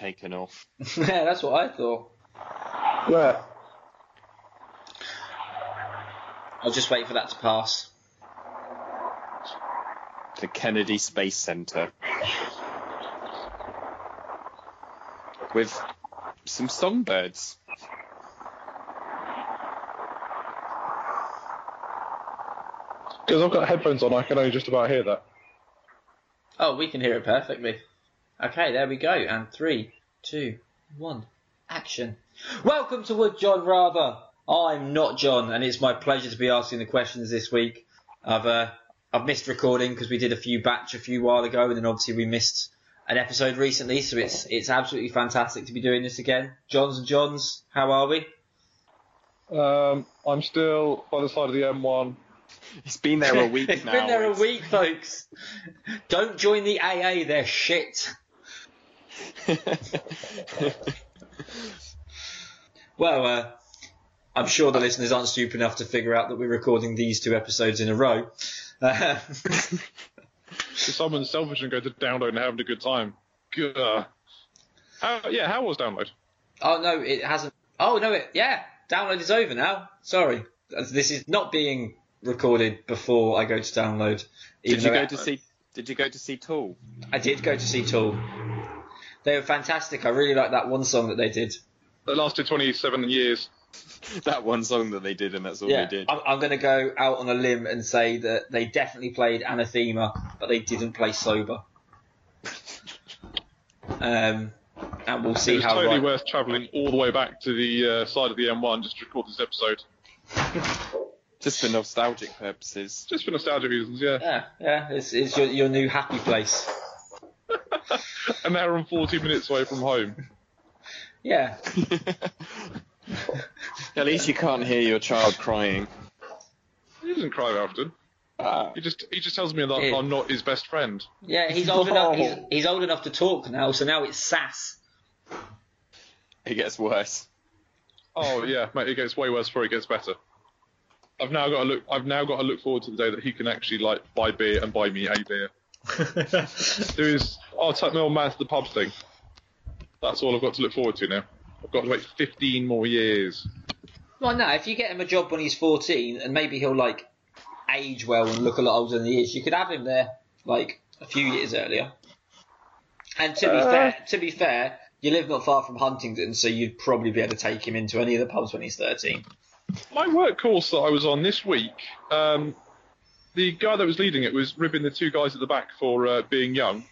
A rocket's just taken off. yeah, that's what I thought. Where? I'll just wait for that to pass. The Kennedy Space Center. With some songbirds. Because I've got headphones on, I can only just about hear that. Oh, we can hear it perfectly. Okay, there we go. And three, two, one, action. Welcome to Would John Rather. I'm not John, and it's my pleasure to be asking the questions this week. I've uh, I've missed recording because we did a few batch a few while ago, and then obviously we missed an episode recently. So it's it's absolutely fantastic to be doing this again. Johns and Johns, how are we? Um, I'm still by the side of the M1. It's been there a week it's now. It's been there a week, folks. Don't join the AA. They're shit. Well, uh, I'm sure the listeners aren't stupid enough to figure out that we're recording these two episodes in a row. Uh, If someone's selfish and go to download and having a good time. Gah. How, yeah, how was download? oh no, it hasn't. Oh no, it yeah, download is over now. Sorry, this is not being recorded before I go to download. Did you go it- to see? Did you go to see Tool? I did go to see Tool. They were fantastic. I really like that one song that they did. That lasted 27 years. That one song that they did, and that's all Yeah, they did. I'm, I'm going to go out on a limb and say that they definitely played Anathema, but they didn't play Sober. Um, and we'll see It was how totally right. worth travelling all the way back to the uh, side of the M1 just to record this episode. Just for nostalgic purposes. Just for nostalgic reasons, yeah. Yeah, yeah, it's, it's your, your new happy place. An hour and 40 minutes away from home. Yeah, At least you can't hear your child crying. He doesn't cry very often. Ah. He just he just tells me that Yeah. I'm not his best friend. yeah, he's old enough. He's, he's old enough to talk now, so now it's sass. It gets worse. Oh yeah, mate, it gets way worse before it gets better. I've now got to look. I've now got to look forward to the day that he can actually like buy beer and buy me a beer. Do his oh take my old man to the pub thing. That's all I've got to look forward to now. I've got to wait 15 more years. Well, no, if you get him a job when he's 14, and maybe he'll like age well and look a lot older than he is, you could have him there like a few years earlier. And to be Uh. fair, to be fair, you live not far from Huntingdon, so you'd probably be able to take him into any of the pubs when he's 13. My work course that I was on this week, um, the guy that was leading it was ribbing the two guys at the back for uh, being young.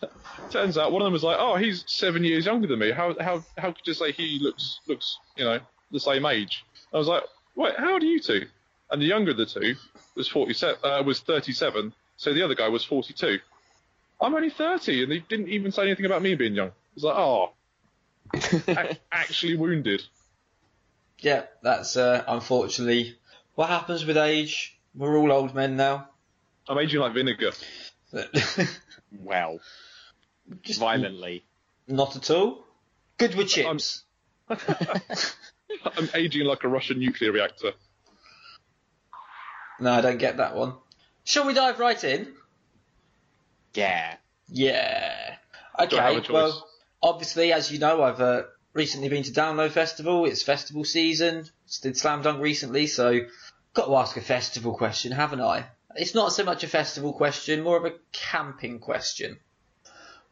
Turns out one of them was like, "Oh, he's seven years younger than me. How how how could you say he looks looks you know the same age?" I was like, "Wait, how old are you two? And the younger of the two was forty seven uh, was thirty seven. So the other guy was forty two. I'm only thirty, and they didn't even say anything about me being young. It's like, oh, ac- actually wounded. Yeah, that's uh, unfortunately what happens with age. We're all old men now. I'm aging like vinegar. Well, Just violently. not at all. Good with chips. I'm aging like a Russian nuclear reactor. No, I don't get that one. Shall we dive right in? Yeah. Yeah. Okay. Well, obviously, as you know, I've uh, recently been to Download Festival. It's festival season. Did Slam Dunk recently, so got to ask a festival question, haven't I? It's not so much a festival question, more of a camping question.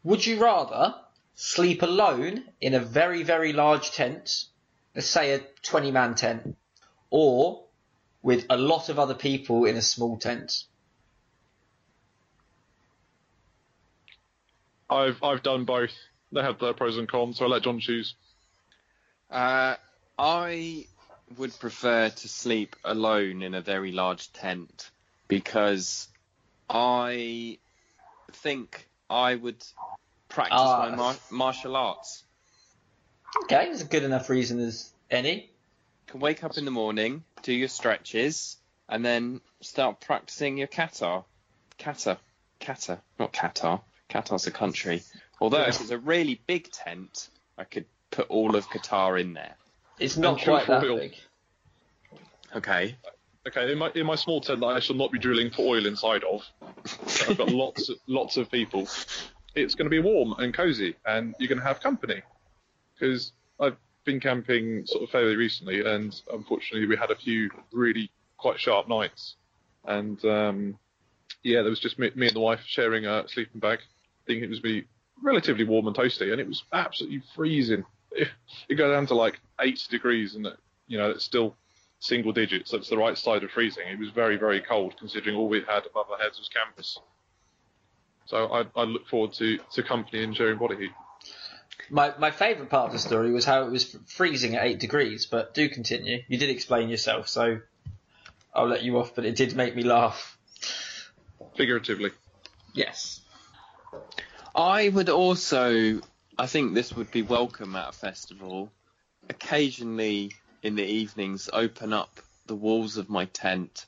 Would you rather sleep alone in a very, very large tent, let's say a 20 man tent, or with a lot of other people in a small tent? I've I've done both. They have their pros and cons, so I let John choose. Uh, I would prefer to sleep alone in a very large tent because I think I would practice Ah. my mar- martial arts. Okay, that's a good enough reason as any. Can wake up in the morning, do your stretches, and then start practicing your kata. Kata. Kata. Not Qatar. Qatar's a country. Although if it's a really big tent, I could put all of Qatar in there. It's not quite that truthful. big. Okay. Okay, in my in my small tent that I shall not be drilling for oil inside of. I've got lots lots of people. it's going to be warm and cozy, and you're going to have company. Because I've been camping sort of fairly recently, and unfortunately we had a few really quite sharp nights, and um, yeah, there was just me, me and the wife sharing a sleeping bag. Thinking it was be relatively warm and toasty, and it was absolutely freezing. It, it got down to like eight degrees, and you know it's still single digits. That's the right side of freezing. It was very very cold considering all we had above our heads was canvas. So I, I look forward to, to company and sharing body heat. My my favourite part of the story was how it was freezing at eight degrees. But do continue. You did explain yourself, so I'll let you off. But it did make me laugh. Figuratively. Yes. I would also, I think this would be welcome at a festival. Occasionally in the evenings, open up the walls of my tent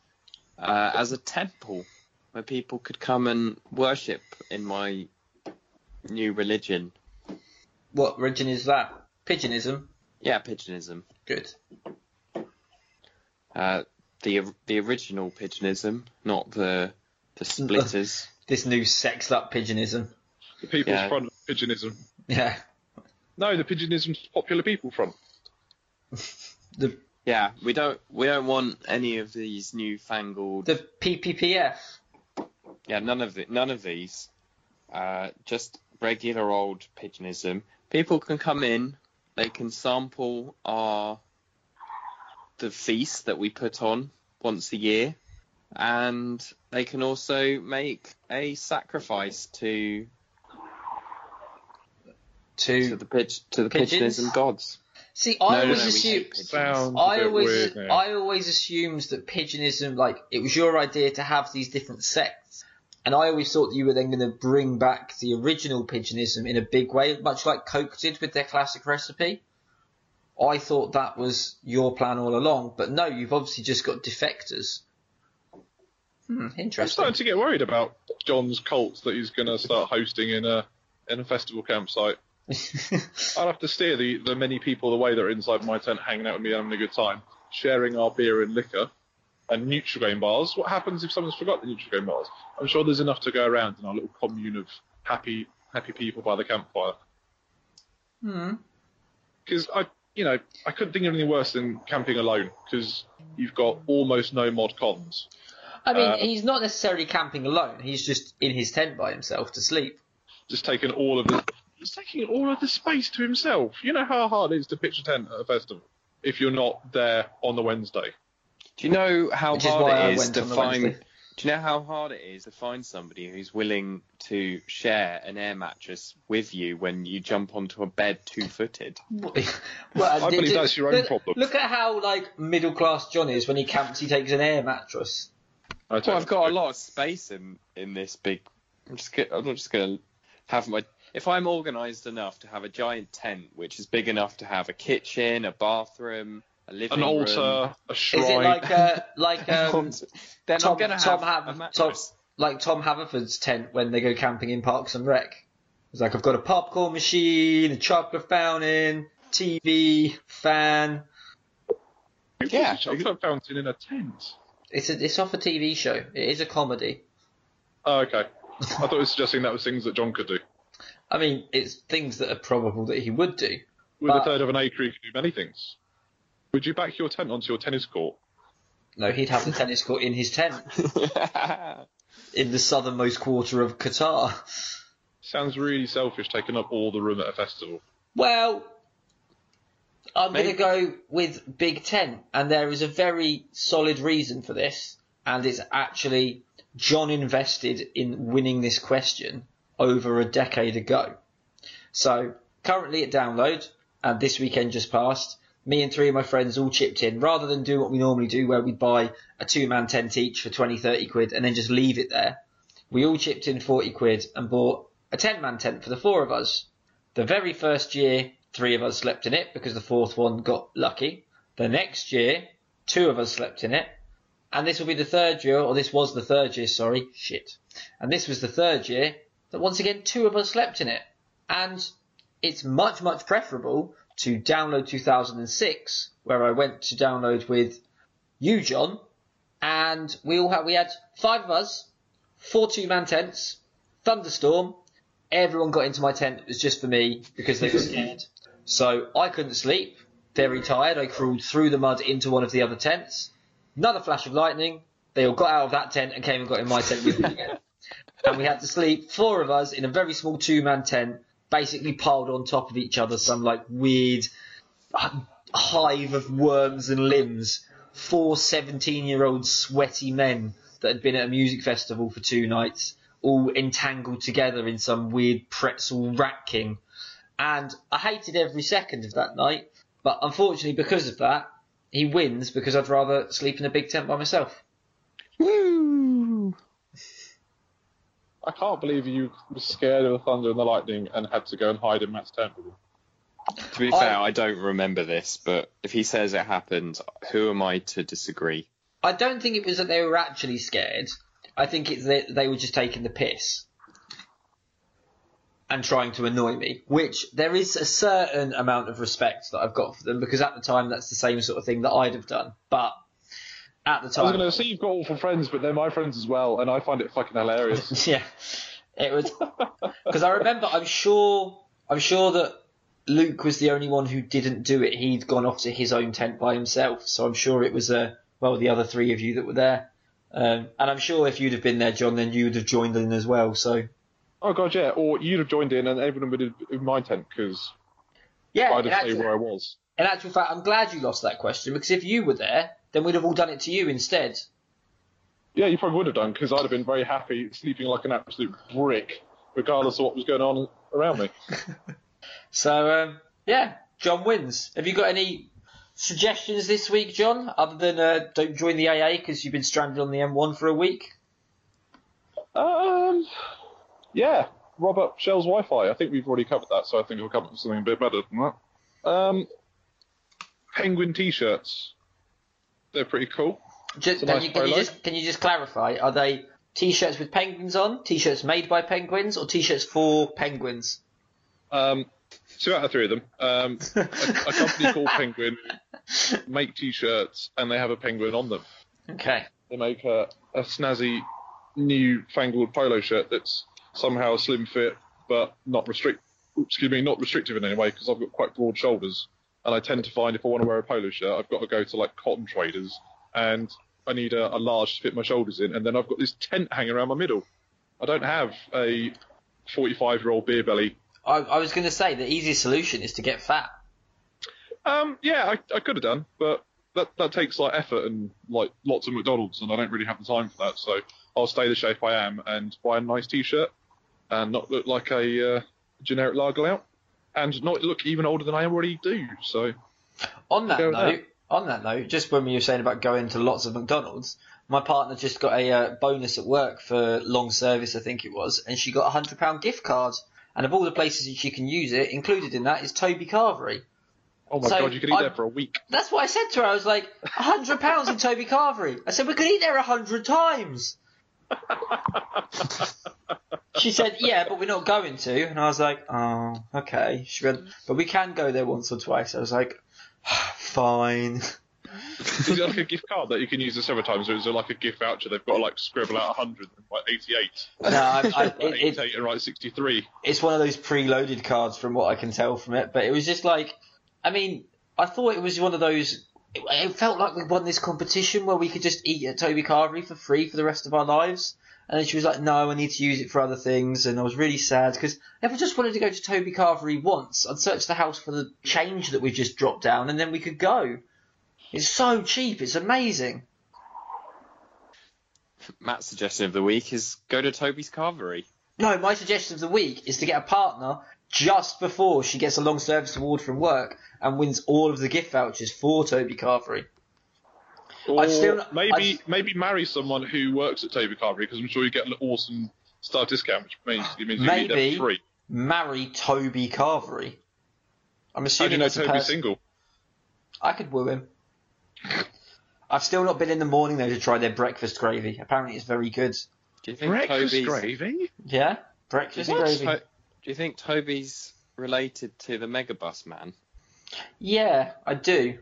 uh, as a temple where people could come and worship in my new religion. What religion is that? Pigeonism. Yeah, pigeonism. Good. Uh, the the original pigeonism, not the the splitters. This new sexed up pigeonism. The People's Yeah. Front of Pigeonism. Yeah. No, the Pigeonism's Popular People Front. The yeah, we don't we don't want any of these newfangled. the PPPF. Yeah, none of it. None of these. Uh, just regular old pigeonism. People can come in. They can sample our the feast that we put on once a year, and they can also make a sacrifice to to To the pig to the Pigeons? pigeonism gods. see, I no, always no, we assumed. hate pigeons. Sounds a I bit always, weird now. I always assumed that pigeonism, like, it was your idea to have these different sects, and I always thought that you were then going to bring back the original pigeonism in a big way, much like Coke did with their classic recipe. I thought that was your plan all along, but no, you've obviously just got defectors. Hmm, interesting. I'm starting to get worried about John's cult that he's going to start hosting in a in a festival campsite. I'll have to steer the, the many people away that are inside my tent hanging out with me having a good time, sharing our beer and liquor and Nutrigrain bars. What happens if someone's forgot the Nutrigrain bars? I'm sure there's enough to go around in our little commune of happy happy people by the campfire. hmm. Because I, you know, I couldn't think of anything worse than camping alone because you've got almost no mod cons. I mean, Uh, he's not necessarily camping alone. He's just in his tent by himself to sleep. Just taking all of the, taking all of the space to himself. You know how hard it is to pitch a tent at a festival if you're not there on the Wednesday. Do you know how Which is hard why I it is to find? Wednesday. Do you know how hard it is to find somebody who's willing to share an air mattress with you when you jump onto a bed two-footed? well, I believe that's your own look, problem. Look at how like middle class John is when he camps. He takes an air mattress. I Well, tell I've got a lot of space in in this big. I'm just gonna, I'm not just gonna have my. If I'm organised enough to have a giant tent, which is big enough to have a kitchen, a bathroom, a living room, an room, altar, a shrine. Is it like uh, like um, then Tom, I'm gonna Tom have Hav- a mattress. like Tom Haverford's tent when they go camping in Parks and Rec? It's like I've got a popcorn machine, a chocolate fountain, TV, fan. Who Yeah. puts a chocolate fountain in a tent. It's a it's off a TV show. It is a comedy. Oh, okay. I thought it was suggesting that was things that John could do. I mean, it's things that are probable that he would do. With But- a third of an acre, he could do many things. Would you back your tent onto your tennis court? No, he'd have the tennis court in his tent in the southernmost quarter of Qatar. Sounds really selfish, taking up all the room at a festival. Well, I'm going to go with Big Ten, and there is a very solid reason for this, and it's actually John invested in winning this question over a decade ago. So, currently at download, and this weekend just passed, me and three of my friends all chipped in, rather than do what we normally do, where we'd buy a two-man tent each for 20, 30 quid, and then just leave it there. We all chipped in 40 quid and bought a 10-man tent for the four of us. The very first year, three of us slept in it because the fourth one got lucky. The next year, two of us slept in it. And this will be the third year, or this was the third year, sorry, shit. And this was the third year that once again two of us slept in it. And it's much, much preferable to download 2006, where I went to download with you, John, and we all had, we had five of us, four two-man tents, thunderstorm, everyone got into my tent. It was just for me because they were scared. So I couldn't sleep. Very tired. I crawled through the mud into one of the other tents. Another flash of lightning. They all got out of that tent and came and got in my tent with me again. And we had to sleep, four of us, in a very small two-man tent, basically piled on top of each other, some like weird uh, hive of worms and limbs. Four 17-year-old sweaty men that had been at a music festival for two nights, all entangled together in some weird pretzel rat king. And I hated every second of that night, but unfortunately because of that, he wins because I'd rather sleep in a big tent by myself. Woo! I can't believe you were scared of the thunder and the lightning and had to go and hide in Matt's tent with him. To be I- fair, I don't remember this, but if he says it happened, who am I to disagree? I don't think it was that they were actually scared. I think it's that they were just taking the piss and trying to annoy me. Which there is a certain amount of respect that I've got for them because at the time that's the same sort of thing that I'd have done. But at the time. I was going to say you've got awful friends, but they're my friends as well, and I find it fucking hilarious. yeah, it was because I remember. I'm sure. I'm sure that Luke was the only one who didn't do it. He'd gone off to his own tent by himself, so I'm sure it was uh, well the other three of you that were there. Um, and I'm sure if you'd have been there, John, then you'd have joined in as well. So oh god, yeah. Or you'd have joined in, and everyone would have in my tent because yeah, I'd have stayed where I was. in actual fact, I'm glad you lost that question because if you were there, then we'd have all done it to you instead. Yeah, you probably would have done because I'd have been very happy sleeping like an absolute brick, regardless of what was going on around me. So um, yeah, John wins. Have you got any suggestions this week, John? Other than uh, don't join the AA because you've been stranded on the M1 for a week. Um, yeah, rob up Shell's Wi-Fi. I think we've already covered that, so I think we'll come up with something a bit better than that. Um, penguin T-shirts. They're pretty cool. Just, can, nice you, can you just can you just clarify? Are they t-shirts with penguins on, t-shirts made by penguins, or t-shirts for penguins? Um, two out of three of them. Um, a, a company called Penguin make T-shirts, and they have a penguin on them. Okay. They make a, a snazzy new fangled polo shirt that's somehow a slim fit, but not restrict. Excuse me, not restrictive in any way because I've got quite broad shoulders, and I tend to find if I want to wear a polo shirt, I've got to go to like cotton traders, and I need a, a large to fit my shoulders in, and then I've got this tent hanging around my middle. I don't have a 45 year old beer belly. I, I was going to say the easiest solution is to get fat. Um, yeah, I, I could have done, but that that takes like effort and like lots of McDonald's, and I don't really have the time for that. So I'll stay the shape I am and buy a nice T-shirt and not look like a uh, generic lager out, and not look even older than I already do. So On that note, on that note, just when we were saying about going to lots of McDonald's, my partner just got a uh, bonus at work for long service, I think it was, and she got a hundred pound gift card. And of all the places that she can use it, included in that is Toby Carvery. oh my So, god, you could eat I- there for a week. That's what I said to her. I was like, a hundred pounds in Toby Carvery. I said we could eat there a hundred times. She said, "Yeah, but we're not going to." And I was like, "Oh, okay." She went, "But we can go there once or twice." I was like, "Fine." Is it like a gift card that you can use a several times, or is it like a gift voucher? They've got to like scribble out 100 and like 88, No, I, I, it, it, and write 63. it's one of those preloaded cards, from what I can tell from it. But it was just like, I mean, I thought it was one of those. It, it felt like we won this competition where we could just eat at Toby Carvery for free for the rest of our lives. And then she was like, "No, I need to use it for other things." And I was really sad because if I just wanted to go to Toby Carvery once, I'd search the house for the change that we just dropped down, and then we could go. It's so cheap. It's amazing. Matt's suggestion of the week is go to Toby's Carvery. No, my suggestion of the week is to get a partner just before she gets a long service award from work and wins all of the gift vouchers for Toby Carvery. Or I'd still- maybe I'd- maybe marry someone who works at Toby Carvery because I'm sure you get an awesome staff discount, which means it means you can eat there Maybe. free. Marry Toby Carvery. I'm How do assuming you know Toby's single? I could woo him. I've still not been in the morning though to try their breakfast gravy. Apparently it's very good. Do you think Toby's gravy? Yeah, breakfast think, gravy. To- do you think Toby's related to the Megabus man? Yeah, I do.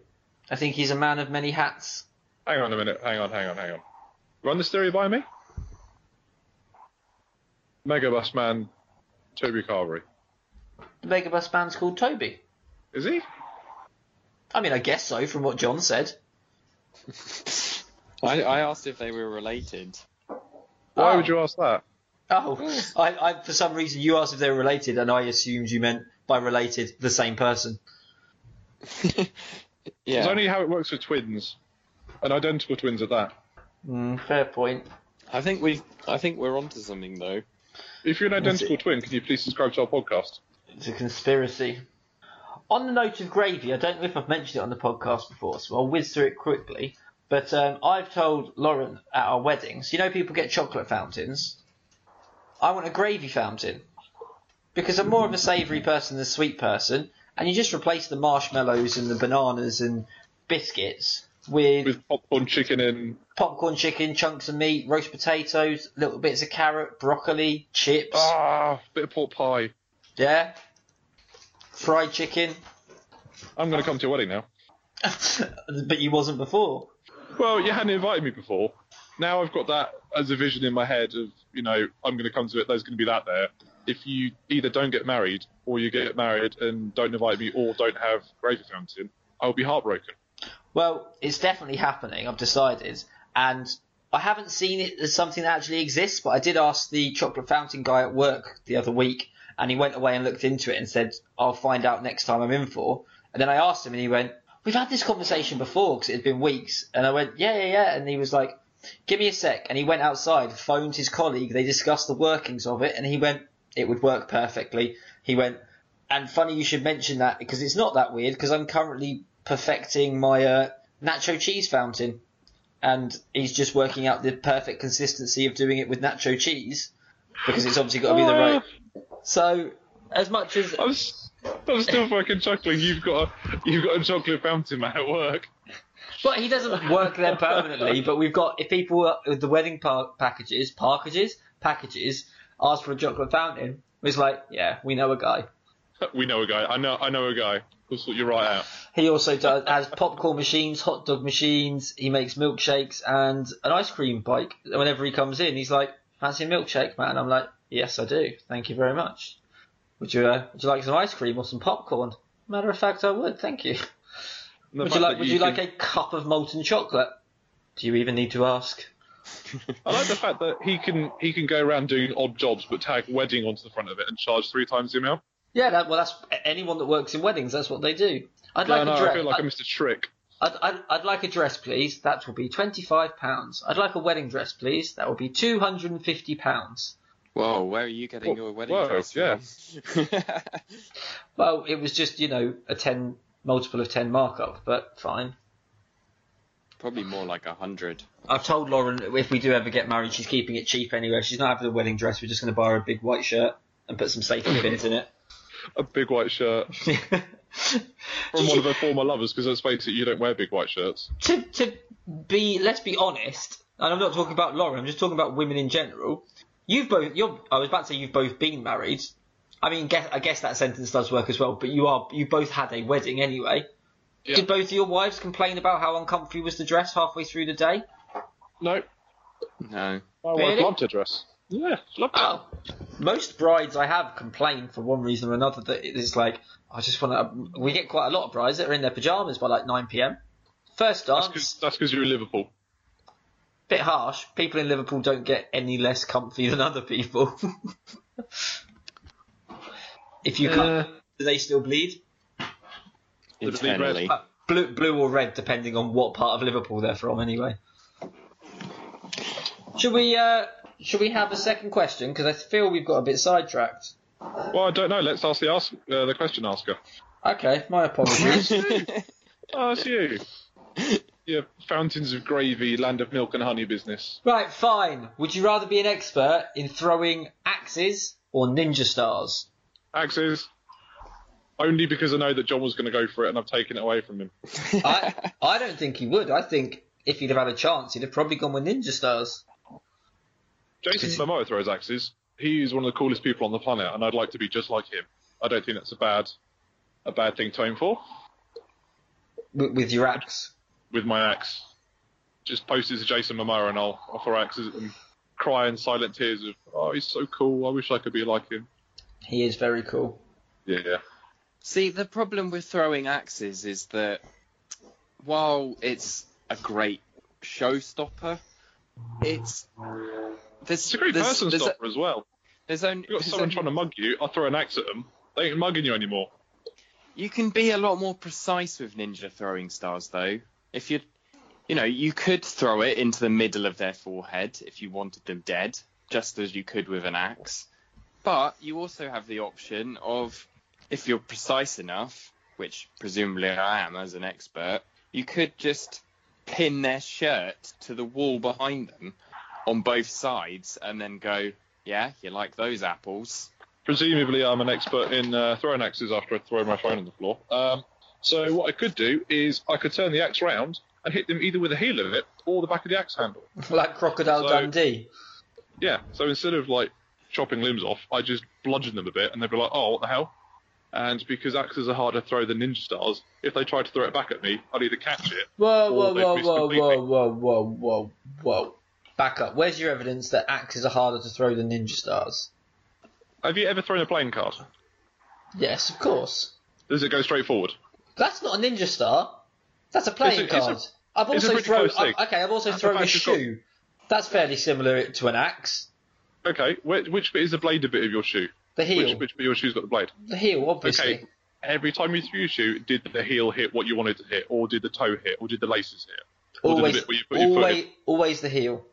I think he's a man of many hats. Hang on a minute. Hang on, hang on, hang on. Run this theory by me. Megabus Man Toby Carvery. The Megabus man's called Toby. Is he? I mean, I guess so from what John said. I, I asked if they were related. Why Oh. would you ask that? Oh, I, I, for some reason you asked if they were related, and I assumed you meant by related the same person. yeah, It's only how it works with twins, and identical twins at that. Mm, fair point. I think we I think we're onto something though. If you're an identical twin, can you please subscribe to our podcast? It's a conspiracy. On the note of gravy, I don't know if I've mentioned it on the podcast before, so I'll whiz through it quickly. But um, I've told Lauren at our weddings, you know, people get chocolate fountains. I want a gravy fountain because I'm more of a savoury person than a sweet person, and you just replace the marshmallows and the bananas and biscuits with, With popcorn chicken and popcorn chicken, chunks of meat, roast potatoes, little bits of carrot, broccoli, chips. ah, bit of pork pie. Yeah. Fried chicken. I'm going to come to your wedding now. but you wasn't before. Well, you hadn't invited me before. Now I've got that as a vision in my head of, you know, I'm going to come to it, there's going to be that there. If you either don't get married, or you get married and don't invite me, or don't have gravy fountain, I'll be heartbroken. Well, it's definitely happening. I've decided, and I haven't seen it as something that actually exists. But I did ask the chocolate fountain guy at work the other week, and he went away and looked into it and said, "I'll find out next time I'm in for." And then I asked him, and he went, "We've had this conversation before because it had been weeks." And I went, "Yeah, yeah, yeah," and he was like. Give me a sec. And he went outside, phoned his colleague. They discussed the workings of it, and he went, it would work perfectly. He went, and funny you should mention that because it's not that weird because I'm currently perfecting my uh, nacho cheese fountain, and he's just working out the perfect consistency of doing it with nacho cheese because it's obviously got to be the right. So as much as I'm, I was still fucking chuckling. You've got a, you've got a chocolate fountain man at work. But he doesn't work there permanently. But we've got if people with the wedding par- packages, packages, packages ask for a chocolate fountain, it's like, yeah, we know a guy. We know a guy. I know. I know a guy. We'll sort you right out. He also does has popcorn machines, hot dog machines. He makes milkshakes and an ice cream bike. Whenever he comes in, he's like, "Fancy a milkshake, man?" I'm like, "Yes, I do. Thank you very much. Would you uh, Would you like some ice cream or some popcorn?" Matter of fact, I would. Thank you. And the Would you like Would you like can- a cup of molten chocolate? Do you even need to ask? I like the fact that he can he can go around doing odd jobs, but tag wedding onto the front of it and charge three times the amount. Yeah, that, well, that's anyone that works in weddings. That's what they do. I'd No, like no, a dress. I feel like I'm Mr. Trick. I'd, I'd, I'd like a dress, please. That will be twenty-five pounds. I'd like a wedding dress, please. That will be two hundred and fifty pounds. Whoa, where are you getting Whoa, your wedding whoa, dress yeah. from? Well, it was just you know a ten multiple of ten markup, but fine. Probably more like a hundred. I've told Lauren if we do ever get married, she's keeping it cheap anyway. She's not having a wedding dress. We're just going to buy her a big white shirt and put some safety pins in it. A big white shirt from one of her former lovers, because let's face it, you don't wear big white shirts. to to be let's be honest, and I'm not talking about Lauren. I'm just talking about women in general. You've both. You're. I was about to say you've both been married. I mean, guess, I guess that sentence does work as well. But you are. You both had a wedding anyway. Yeah. Did both of your wives complain about how uncomfy was the dress halfway through the day? No, No. my Really? wife loved her dress. Yeah, she loved it. Oh, most brides I have complained for one reason or another that it's like I just want to. We get quite a lot of brides that are in their pajamas by like 9 p.m. First dance. That's because you're in Liverpool. bit harsh. People in Liverpool don't get any less comfy than other people. if you can't, do they still bleed? Did it? Internally. Uh, blue, blue or red, depending on what part of Liverpool they're from. Anyway. Should we? Uh, should we have a second question? Because I feel we've got a bit sidetracked. Well, I don't know. Let's ask the ask uh, the question asker. Okay, my apologies. Oh, it's you. Yeah, fountains of gravy, land of milk and honey business. right, fine. Would you rather be an expert in throwing axes or ninja stars? Axes. Only because I know that John was going to go for it and I've taken it away from him. I I don't think he would. I think if he'd have had a chance, he'd have probably gone with ninja stars. Jason Momoa throws axes. He's one of the coolest people on the planet, and I'd like to be just like him. I don't think that's a bad, a bad thing to aim for with, with your axe. with my axe. Just post it to Jason Momoa, and I'll, I'll axes and cry in silent tears of, "Oh, he's so cool. I wish I could be like him." He is very cool. Yeah. See, the problem with throwing axes is that while it's a great showstopper, it's there's It's a great there's, person there's, stopper as well. there's only, You've got someone only- trying to mug you, I throw an axe at them. They ain't mugging you anymore. You can be a lot more precise with ninja throwing stars, though. If you, you know, you could throw it into the middle of their forehead if you wanted them dead, just as you could with an axe. But you also have the option of, if you're precise enough, which presumably I am as an expert, you could just pin their shirt to the wall behind them on both sides and then go, yeah, you like those apples. Presumably, I'm an expert in uh, throwing axes after I throw my phone on the floor. Um, so what I could do is I could turn the axe round and hit them either with the heel of it or the back of the axe handle. Like Crocodile So- Dundee. Yeah. So instead of like chopping limbs off, I just bludgeon them a bit, and they'd be like, "Oh, what the hell?" And because axes are harder to throw than ninja stars, if they tried to throw it back at me, I'd either catch it. Whoa, whoa, whoa, whoa, whoa, whoa, whoa, whoa, whoa. Back up. Where's your evidence that axes are harder to throw than ninja stars? Have you ever thrown a playing card? Yes, of course. Does it go straight forward? That's not a ninja star. That's a playing It's a- it's a- card. I've also thrown. close thing. I've- okay, I've also That's thrown a it's got- shoe. That's fairly similar to an axe. Okay. Which, which bit is the bladed bit of your shoe? The heel. Which, which bit of your shoe's got the blade? The heel, obviously. Okay. Every time you threw your shoe, did the heel hit what you wanted to hit, or did the toe hit, or did the laces hit? Or did the Always, bit where you put your foot always, always the heel.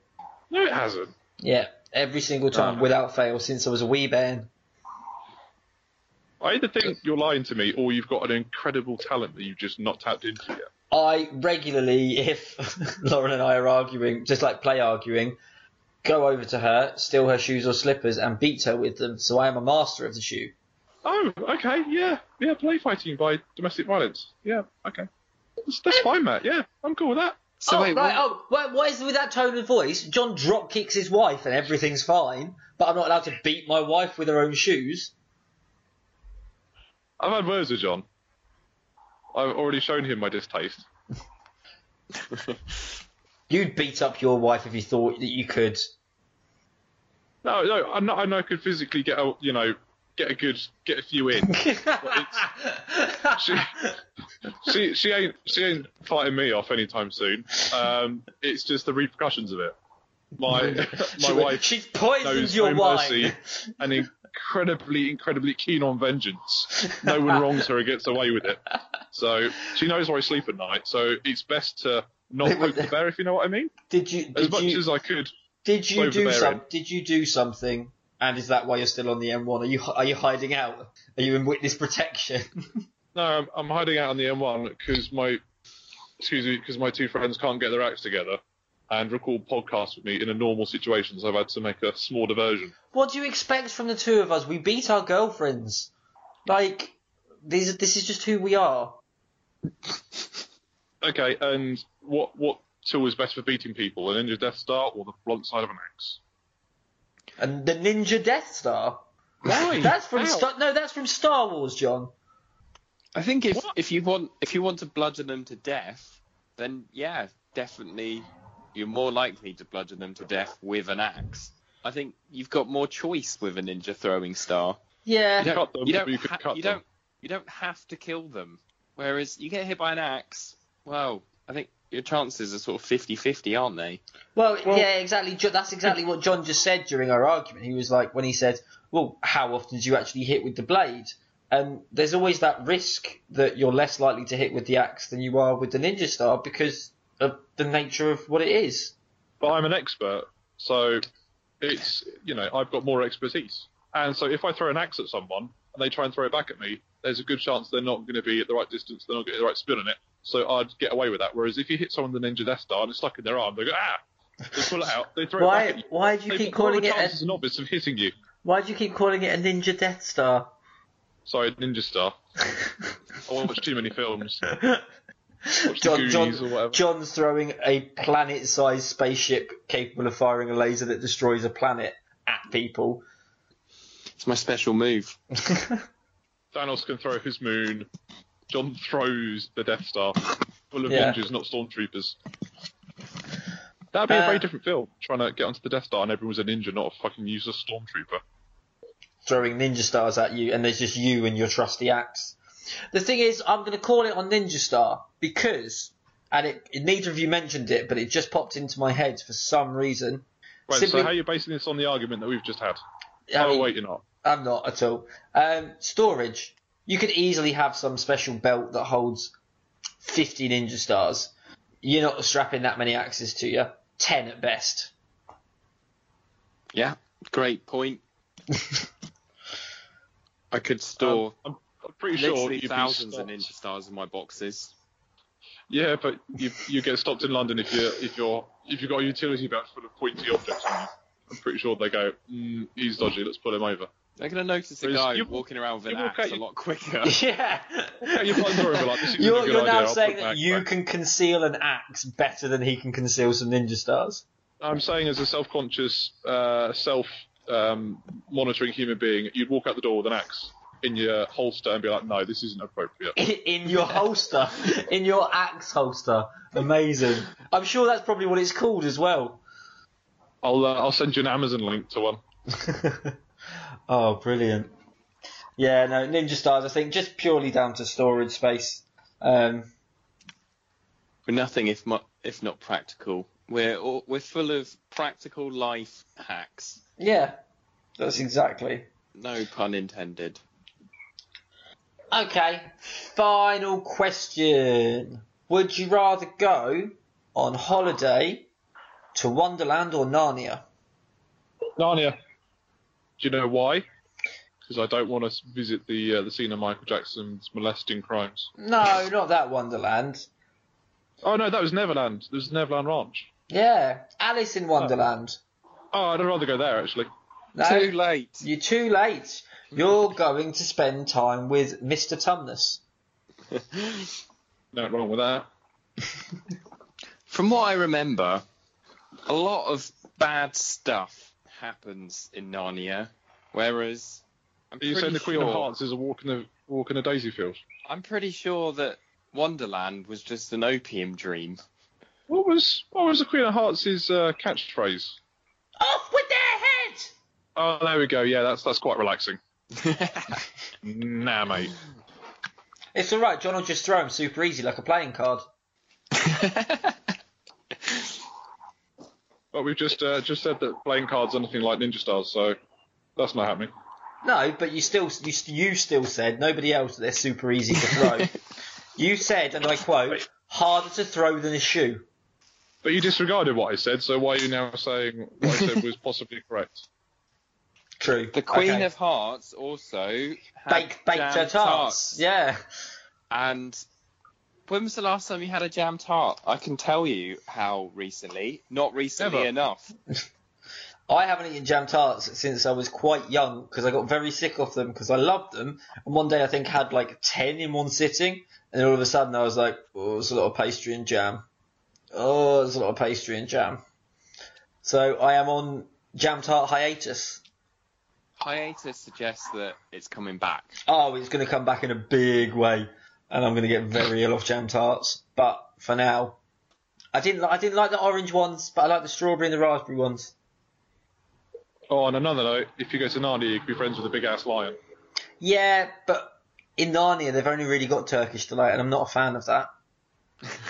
No, it hasn't. Yeah, every single time, Ah. without fail, since I was a wee bairn. I either think you're lying to me, or you've got an incredible talent that you've just not tapped into yet. I regularly, if Lauren and I are arguing, just like play arguing, go over to her, steal her shoes or slippers, and beat her with them. So I am a master of the shoe. Oh, okay, yeah, yeah, play fighting by domestic violence. Yeah, okay. That's, that's fine, Matt. Yeah, I'm cool with that. So oh, wait, right. what- Oh, what, what is with that tone of voice? John drop kicks his wife and everything's fine, but I'm not allowed to beat my wife with her own shoes. I've had words with John. I've already shown him my distaste. You'd beat up your wife if you thought that you could. No, no, I know, I know I could physically get a, you know, get a good, get a few in. she, she, she ain't, she ain't fighting me off anytime soon. Um, it's just the repercussions of it. My, my She- wife She's poisoned knows your no wine. mercy and incredibly, incredibly keen on vengeance. No one wrongs her and gets away with it. So she knows where I sleep at night. So it's best to not wait. poke the bear, if you know what I mean. Did you? As much you? as I could. Did you do some? in. Did you do something? And is that why you're still on the M1? Are you are you hiding out? Are you in witness protection? No, I'm, I'm hiding out on the M1 because my, excuse me, because my two friends can't get their acts together and record podcasts with me in a normal situation. So I've had to make a small diversion. what do you expect from the two of us? We beat our girlfriends. Like these. This is just who we are. Okay, and what what tool is best for beating people? A Ninja Death Star or the blunt side of an axe? And the Ninja Death Star. Why? That's from Star. No, that's from Star Wars, John. I think if, What? if you want if you want to bludgeon them to death, then yeah, definitely you're more likely to bludgeon them to death with an axe. I think you've got more choice with a ninja throwing star. Yeah. You don't, you don't, you ha- you don't you don't have to kill them. Whereas you get hit by an axe, well, I think your chances are sort of 50-50, aren't they? Well, Well- yeah, exactly. That's exactly what John just said during our argument. He was like, when he said, "Well, how often do you actually hit with the blade?" And there's always that risk that you're less likely to hit with the axe than you are with the ninja star because of the nature of what it is. But I'm an expert, so it's you know I've got more expertise. And so if I throw an axe at someone and they try and throw it back at me, there's a good chance they're not going to be at the right distance. They're not getting the right spin on it. So I'd get away with that. Whereas if you hit someone with a Ninja Death Star and it's stuck in their arm, they go ah, they pull it out, they throw it back Why? at you. Why do you They've keep calling it? a chance as A, a novice of hitting you. why do you keep calling it a ninja Death Star? Sorry, Ninja Star. I watch too many films. John, John, Goonies or whatever. John's throwing a planet-sized spaceship capable of firing a laser that destroys a planet at people. It's my special move. Thanos can throw his moon. John throws the Death Star. Full of Yeah. ninjas, not stormtroopers. That'd be Uh, a very different film. Trying to get onto the Death Star and everyone was a ninja, not a fucking useless stormtrooper. throwing ninja stars at you, and there's just you and your trusty axe. The thing is, I'm going to call it on Ninja Star because, and it, neither of you mentioned it, but it just popped into my head for some reason. Right, Simply- so how are you basing this on the argument that we've just had? I oh, mean, wait, you're not. I'm not at all. Um, storage. You could easily have some special belt that holds 50 ninja stars. You're not strapping that many axes to you. 10 at best. Yeah, great point. I could store I'm, I'm pretty sure you'd be thousands of ninja stars in my boxes. Yeah, but you you get stopped in London if you if you're if you've got a utility belt full of pointy objects on you. I'm pretty sure they go, mm, he's dodgy. Let's pull him over. They're going to notice a Whereas guy you- walking around with an axe out- a lot quicker. yeah. Yeah, you find door over like this. Is a You're, you're idea, now I'll saying that you back. can conceal an axe better than he can conceal some ninja stars. I'm saying as a self-conscious, uh, self-monitoring human being, you'd walk out the door with an axe in your holster and be like, no, this isn't appropriate. In your holster. In your axe holster. Amazing. I'm sure that's probably what it's called as well. I'll uh, I'll send you an Amazon link to one. oh, brilliant. Yeah, no, Ninja Stars, I think just purely down to storage space. Um, We're nothing if mo- if not practical. We're all, we're full of practical life hacks. yeah, that's exactly. No pun intended. Okay, final question. Would you rather go on holiday to Wonderland or Narnia? Narnia. Do you know why? Because I don't want to visit the uh, the scene of Michael Jackson's molesting crimes. No, not that Wonderland. Oh no, that was Neverland. It was Neverland Ranch. Yeah, Alice in Wonderland. Oh, I'd rather go there actually. No, Too late. you're too late. You're going to spend time with Mr. Tumnus. No wrong with that. From what I remember, a lot of bad stuff happens in Narnia, whereas I'm Are you saying the Queen sure, of Hearts is a walk in a walk in a daisy field? I'm pretty sure that Wonderland was just an opium dream. What was what was the Queen of Hearts' uh, catchphrase? Off with their head! Oh, there we go. Yeah, that's that's quite relaxing. Nah, mate. It's alright, John will just throw him super easy like a playing card. But we've just uh, just said that playing cards are nothing like Ninja Stars, so that's not happening. No, but you still you, you still said nobody else they're super easy to throw. you said, and I quote, harder to throw than a shoe. But you disregarded what I said, so why are you now saying what I said was possibly correct? True. The Queen Okay. of Hearts also had baked baked jam her tarts. Yeah. And when was the last time you had a jam tart? I can tell you how recently. Not recently Never. enough. I haven't eaten jam tarts since I was quite young because I got very sick of them because I loved them. And one day I think I had like 10 in one sitting. And then all of a sudden I was like, oh, there's a lot of pastry and jam. Oh, there's a lot of pastry and jam. So I am on jam tart hiatus. Hiatus suggests that it's coming back. Oh, it's going to come back in a big way. And I'm going to get very ill off jam tarts. But for now, I didn't, li- I didn't like the orange ones, but I like the strawberry and the raspberry ones. Oh, on another note, if you go to Narnia, you can be friends with a big ass lion. Yeah, but in Narnia, they've only really got Turkish delight, and I'm not a fan of that.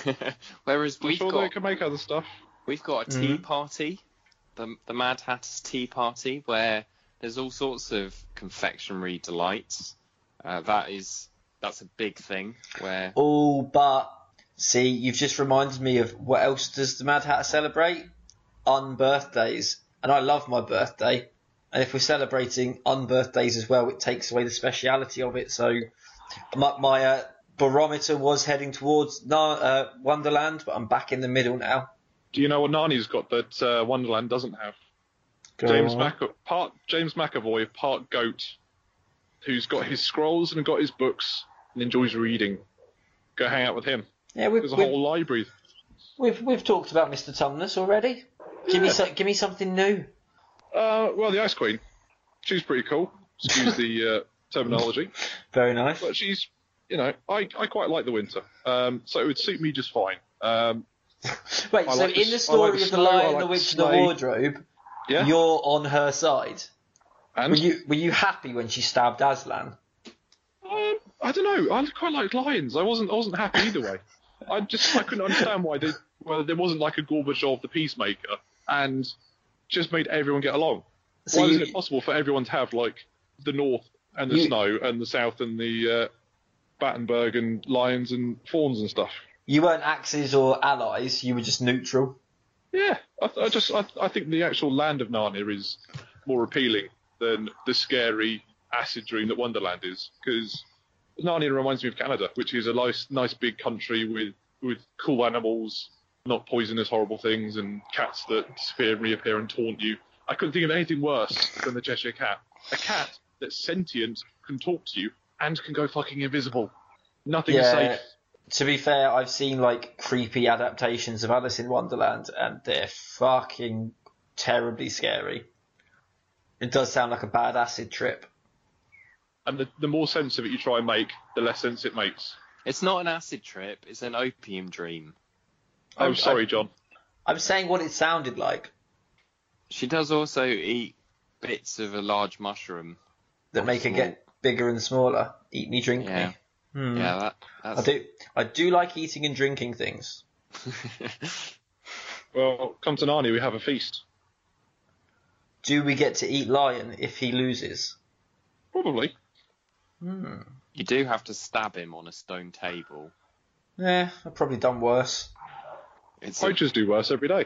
Whereas I'm we've sure they can make other stuff. we've got a tea party, the the Mad Hatter's tea party, where there's all sorts of confectionery delights. Uh, that is that's a big thing. Where Oh, but see, you've just reminded me of what else does the Mad Hatter celebrate? Unbirthdays, and I love my birthday. And if we're celebrating unbirthdays as well, it takes away the speciality of it. So my, my uh, barometer was heading towards Na- uh, Wonderland, but I'm back in the middle now. Do you know what Narnia's got that uh, Wonderland doesn't have? Go James on. Mac- part James McAvoy, part goat, who's got his scrolls and got his books and enjoys reading. Go hang out with him. Yeah, we've, There's a we've, whole library. we've, we've talked about Mr. Tumnus already. Give me so, give me something new. Uh, well, the Ice Queen, she's pretty cool. Excuse the uh, terminology, Very nice. but she's, you know, I, I quite like the winter, um, so it would suit me just fine. Um, Wait, I so like in the the s- I like story the of the Lion, like the the Witch, and the. Wardrobe, yeah, you're on her side. And Were you were you happy when she stabbed Aslan? I don't know. I quite like lions. I wasn't. I wasn't happy either way. I just I couldn't understand why they there wasn't like a Gorbachev the peacemaker and just made everyone get along. So why you, wasn't it possible for everyone to have like the north and the You- snow and the south and the uh, Battenberg and lions and fauns and stuff? you weren't axes or allies. You were just neutral. Yeah, I, I just I, I think the actual land of Narnia is more appealing than the scary acid dream that Wonderland is because Narnia reminds me of Canada, which is a nice nice big country with with cool animals, not poisonous horrible things, and cats that disappear and reappear and taunt you. I couldn't think of anything worse than the Cheshire Cat. A cat that's sentient, can talk to you, and can go fucking invisible. Nothing is Yeah. safe. To be fair, I've seen like creepy adaptations of Alice in Wonderland, and they're fucking terribly scary. It does sound like a bad acid trip. And the, the more sense of it you try and make, the less sense it makes. It's not an acid trip. It's an opium dream. I'm I'm- sorry, John. I'm saying what it sounded like. She does also eat bits of a large mushroom. That make her get bigger and smaller. Eat me, drink Yeah. me. Hmm. Yeah, that. I do. I do like eating and drinking things. Well, come to Narnia, we have a feast. Do we get to eat lion if he loses? Probably. Hmm. you do have to stab him on a stone table. Yeah, I've probably done worse. It's a- Poachers do worse every day.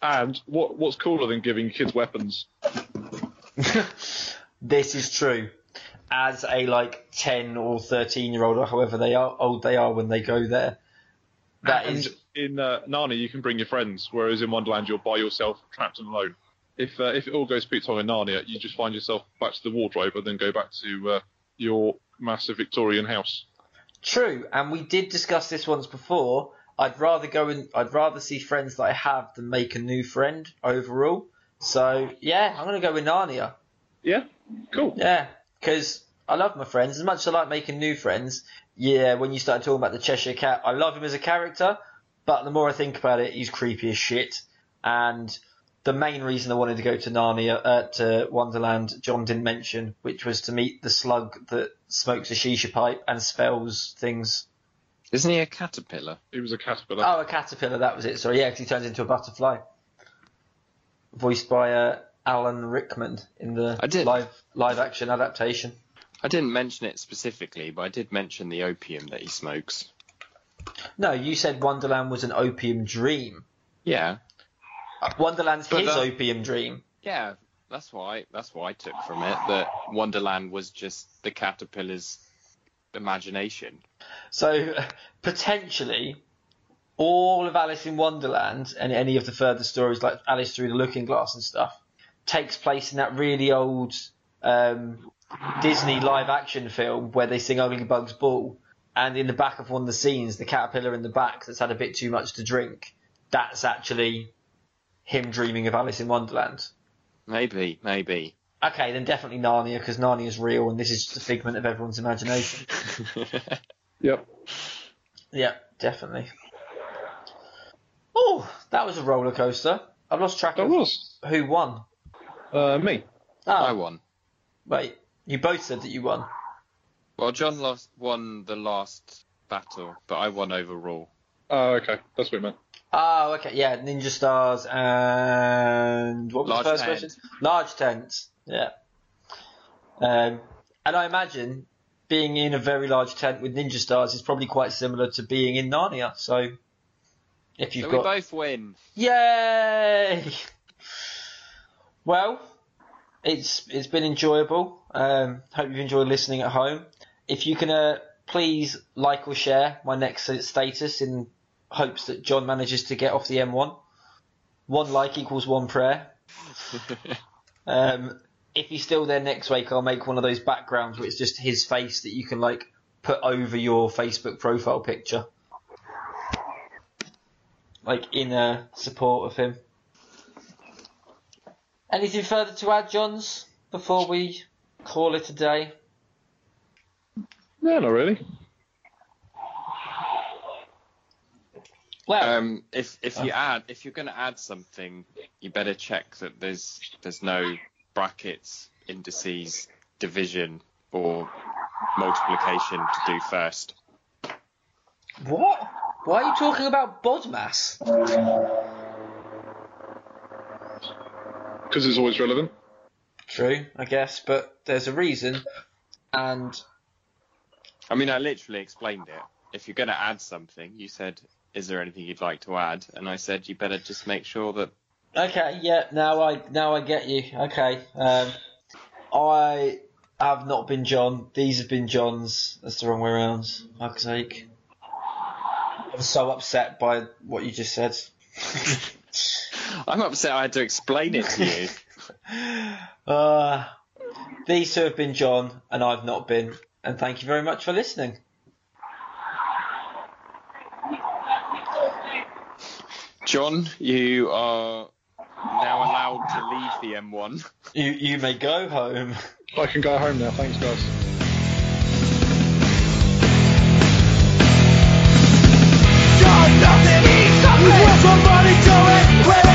And what what's cooler than giving kids weapons? this is true. As a like ten or thirteen year old or however they are old they are when they go there, that and is in uh, Narnia, you can bring your friends, whereas in Wonderland, you're by yourself, trapped and alone. If uh, if it all goes Pete Tong in Narnia, you just find yourself back to the wardrobe and then go back to uh, your massive Victorian house. true. And we did discuss this once before. I'd rather go and I'd rather see friends that I have than make a new friend overall. So yeah, I'm gonna go with Narnia. Yeah, cool. Yeah, because I love my friends as much as I like making new friends. Yeah, when you started talking about the Cheshire Cat, I love him as a character, but the more I think about it, he's creepy as shit. And the main reason I wanted to go to Narnia, uh, to Wonderland, John didn't mention, which was to meet the slug that smokes a shisha pipe and spells things. Isn't he a caterpillar? He was a caterpillar. Oh, a caterpillar, that was it. Sorry, yeah, 'cause he turns into a butterfly. Voiced by uh, Alan Rickman in the I did. live live action adaptation. I didn't mention it specifically, but I did mention the opium that he smokes. No, you said Wonderland was an opium dream. Yeah, Wonderland's But his that- opium dream. yeah. That's why. That's what I took from it. That Wonderland was just the caterpillar's imagination. So potentially, all of Alice in Wonderland and any of the further stories like Alice Through the Looking Glass and stuff takes place in that really old um, Disney live action film where they sing Ugly Bugs Ball, and in the back of one of the scenes, the caterpillar in the back that's had a bit too much to drink, that's actually him dreaming of Alice in Wonderland. Maybe, maybe. Okay, then definitely Narnia because Narnia is real and this is just a figment of everyone's imagination. Yep. Yep, definitely. Oh, that was a roller coaster. I've lost track That of was who won. uh, me. I Oh, won. wait. You both said that you won. Well, John lost won the last battle, but I won overall. Oh, okay. That's what it meant. Oh, okay. Yeah, Ninja Stars and what was Large the first tent. question? Large tents. Yeah. Um, and I imagine being in a very large tent with Ninja Stars is probably quite similar to being in Narnia. So, if you've so got we both win. Yay! Well, it's it's been enjoyable. Um, hope you've enjoyed listening at home. If you can, uh, please like or share my next status in hopes that John manages to get off the M1. One like equals one prayer. Um, if he's still there next week, I'll make one of those backgrounds where it's just his face that you can like put over your Facebook profile picture, like in uh, support of him. Anything further to add, Johns, before we call it a day? No, not really. Well, Um, if if you add if you're going to add something, you better check that there's there's no brackets, indices, division, or multiplication to do first. what? Why are you talking about BODMAS? Because it's always relevant. True, I guess, but there's a reason, and I mean, I literally explained it. If you're going to add something, you said, "Is there anything you'd like to add?" And I said, "You better just make sure that." Okay, yeah, now I now I get you. Okay, um, I have not been John. These have been John's. That's the wrong way around. Fuck's sake. I was so upset by what you just said. I'm upset I had to explain it to you. Uh, these two have been John, and I've not been. And thank you very much for listening. John, you are now allowed to leave the M1. You, you may go home. I can go home now. Thanks, guys. Nothing, somebody do it.